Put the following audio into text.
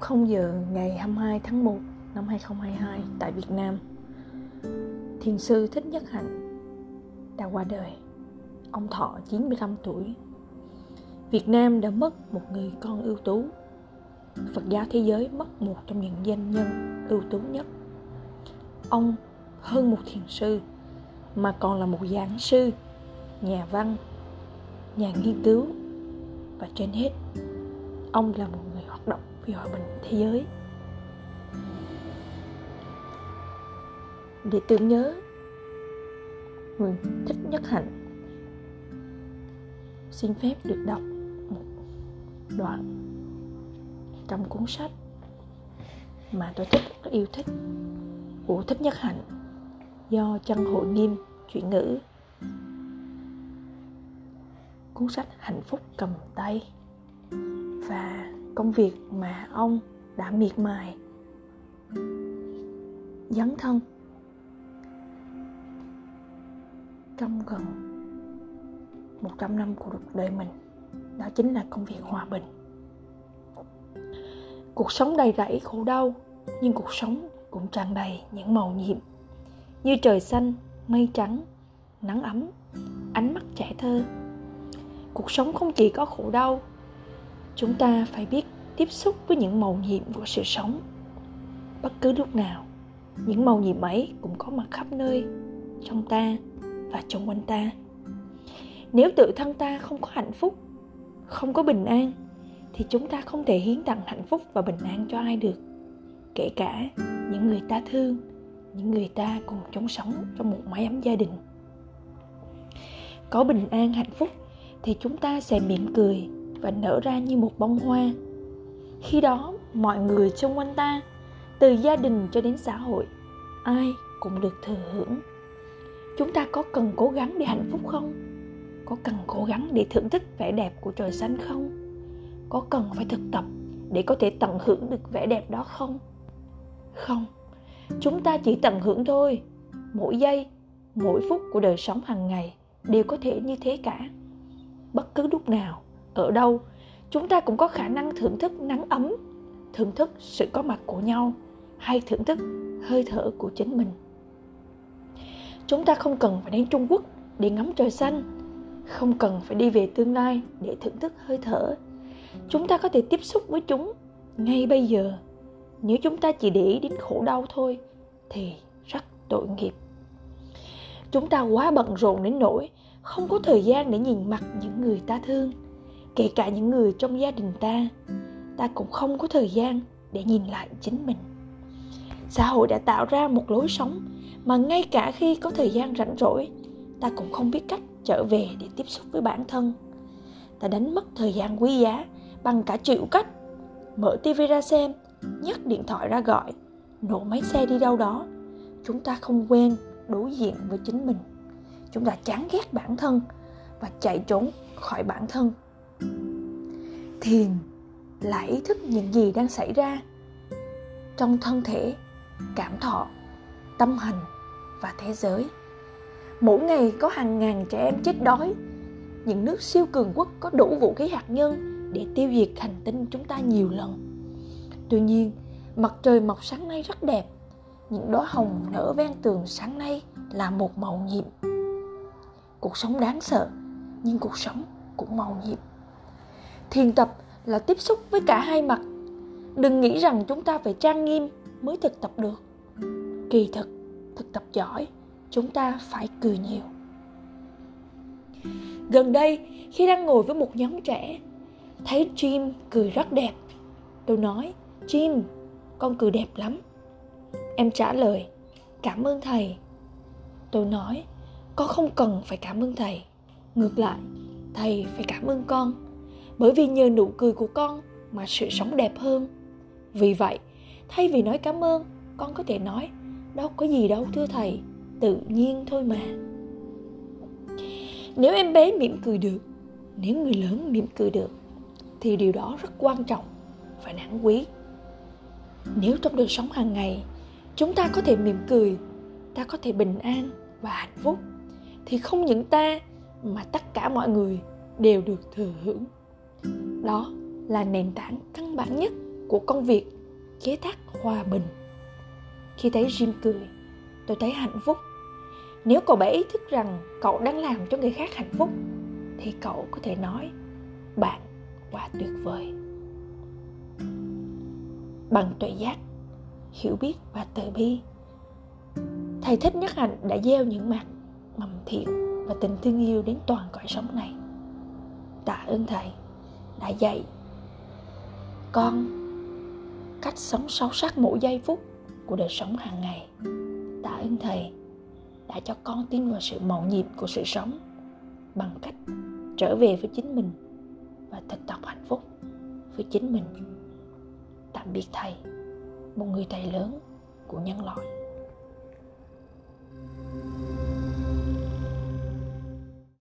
Lúc 0 giờ ngày 22 tháng 1 năm 2022 tại Việt Nam, Thiền sư Thích Nhất Hạnh đã qua đời. Ông thọ 95 tuổi. Việt Nam đã mất một người con ưu tú. Phật giáo thế giới mất một trong những danh nhân ưu tú nhất. Ông hơn một thiền sư mà còn là một giảng sư, nhà văn, nhà nghiên cứu và trên hết ông là một người vì hòa bình thế giới. Để tưởng nhớ, người thích nhất hạnh, xin phép được đọc một đoạn trong cuốn sách mà tôi thích rất yêu thích, của thích nhất hạnh, do chân hội nghiêm chuyển ngữ. Cuốn sách hạnh phúc cầm tay, và công việc mà ông đã miệt mài. Dấn thân. Trong gần 100 năm của cuộc đời mình, đó chính là công việc hòa bình. Cuộc sống đầy rẫy khổ đau, nhưng cuộc sống cũng tràn đầy những màu nhiệm như trời xanh, mây trắng, nắng ấm, ánh mắt trẻ thơ. Cuộc sống không chỉ có khổ đau chúng ta phải biết tiếp xúc với những màu nhiệm của sự sống. Bất cứ lúc nào, những màu nhiệm ấy cũng có mặt khắp nơi, trong ta và xung quanh ta. Nếu tự thân ta không có hạnh phúc, không có bình an, thì chúng ta không thể hiến tặng hạnh phúc và bình an cho ai được, kể cả những người ta thương, những người ta cùng chung sống trong một mái ấm gia đình. Có bình an hạnh phúc thì chúng ta sẽ mỉm cười và nở ra như một bông hoa. Khi đó, mọi người xung quanh ta, từ gia đình cho đến xã hội, ai cũng được thừa hưởng. Chúng ta có cần cố gắng để hạnh phúc không? Có cần cố gắng để thưởng thức vẻ đẹp của trời xanh không? Có cần phải thực tập để có thể tận hưởng được vẻ đẹp đó không? Không. Chúng ta chỉ tận hưởng thôi. Mỗi giây, mỗi phút của đời sống hàng ngày đều có thể như thế cả. Bất cứ lúc nào ở đâu, chúng ta cũng có khả năng thưởng thức nắng ấm, thưởng thức sự có mặt của nhau, hay thưởng thức hơi thở của chính mình. Chúng ta không cần phải đến trung quốc để ngắm trời xanh, không cần phải đi về tương lai để thưởng thức hơi thở. Chúng ta có thể tiếp xúc với chúng ngay bây giờ. Nếu chúng ta chỉ để ý đến khổ đau thôi thì rất tội nghiệp. Chúng ta quá bận rộn đến nỗi không có thời gian để nhìn mặt những người ta thương kể cả những người trong gia đình ta ta cũng không có thời gian để nhìn lại chính mình. Xã hội đã tạo ra một lối sống mà ngay cả khi có thời gian rảnh rỗi, ta cũng không biết cách trở về để tiếp xúc với bản thân. Ta đánh mất thời gian quý giá bằng cả triệu cách. Mở tivi ra xem, nhấc điện thoại ra gọi, nổ máy xe đi đâu đó. Chúng ta không quen đối diện với chính mình. Chúng ta chán ghét bản thân và chạy trốn khỏi bản thân thiền là ý thức những gì đang xảy ra trong thân thể, cảm thọ, tâm hình và thế giới. Mỗi ngày có hàng ngàn trẻ em chết đói. Những nước siêu cường quốc có đủ vũ khí hạt nhân để tiêu diệt hành tinh chúng ta nhiều lần. Tuy nhiên, mặt trời mọc sáng nay rất đẹp. Những đóa hồng nở ven tường sáng nay là một màu nhiệm. Cuộc sống đáng sợ, nhưng cuộc sống cũng màu nhiệm thiền tập là tiếp xúc với cả hai mặt. Đừng nghĩ rằng chúng ta phải trang nghiêm mới thực tập được. Kỳ thực thực tập giỏi, chúng ta phải cười nhiều. Gần đây, khi đang ngồi với một nhóm trẻ, thấy Jim cười rất đẹp. Tôi nói, Jim, con cười đẹp lắm. Em trả lời, cảm ơn thầy. Tôi nói, con không cần phải cảm ơn thầy. Ngược lại, thầy phải cảm ơn con bởi vì nhờ nụ cười của con mà sự sống đẹp hơn. Vì vậy, thay vì nói cảm ơn, con có thể nói, đâu có gì đâu, thưa thầy, tự nhiên thôi mà. Nếu em bé mỉm cười được, nếu người lớn mỉm cười được, thì điều đó rất quan trọng và đáng quý. Nếu trong đời sống hàng ngày, chúng ta có thể mỉm cười, ta có thể bình an và hạnh phúc, thì không những ta mà tất cả mọi người đều được thừa hưởng đó là nền tảng căn bản nhất của công việc chế tác hòa bình. Khi thấy Jim cười, tôi thấy hạnh phúc. Nếu cậu bé ý thức rằng cậu đang làm cho người khác hạnh phúc, thì cậu có thể nói, bạn quá tuyệt vời. Bằng tuệ giác, hiểu biết và từ bi, thầy thích nhất hạnh đã gieo những mặt mầm thiện và tình thương yêu đến toàn cõi sống này. Tạ ơn thầy đã dạy con, cách sống sâu sắc mỗi giây phút của đời sống hàng ngày, tạ ơn thầy đã cho con tin vào sự màu nhiệm của sự sống bằng cách trở về với chính mình và thực tập hạnh phúc với chính mình. Tạm biệt thầy, một người thầy lớn của nhân loại.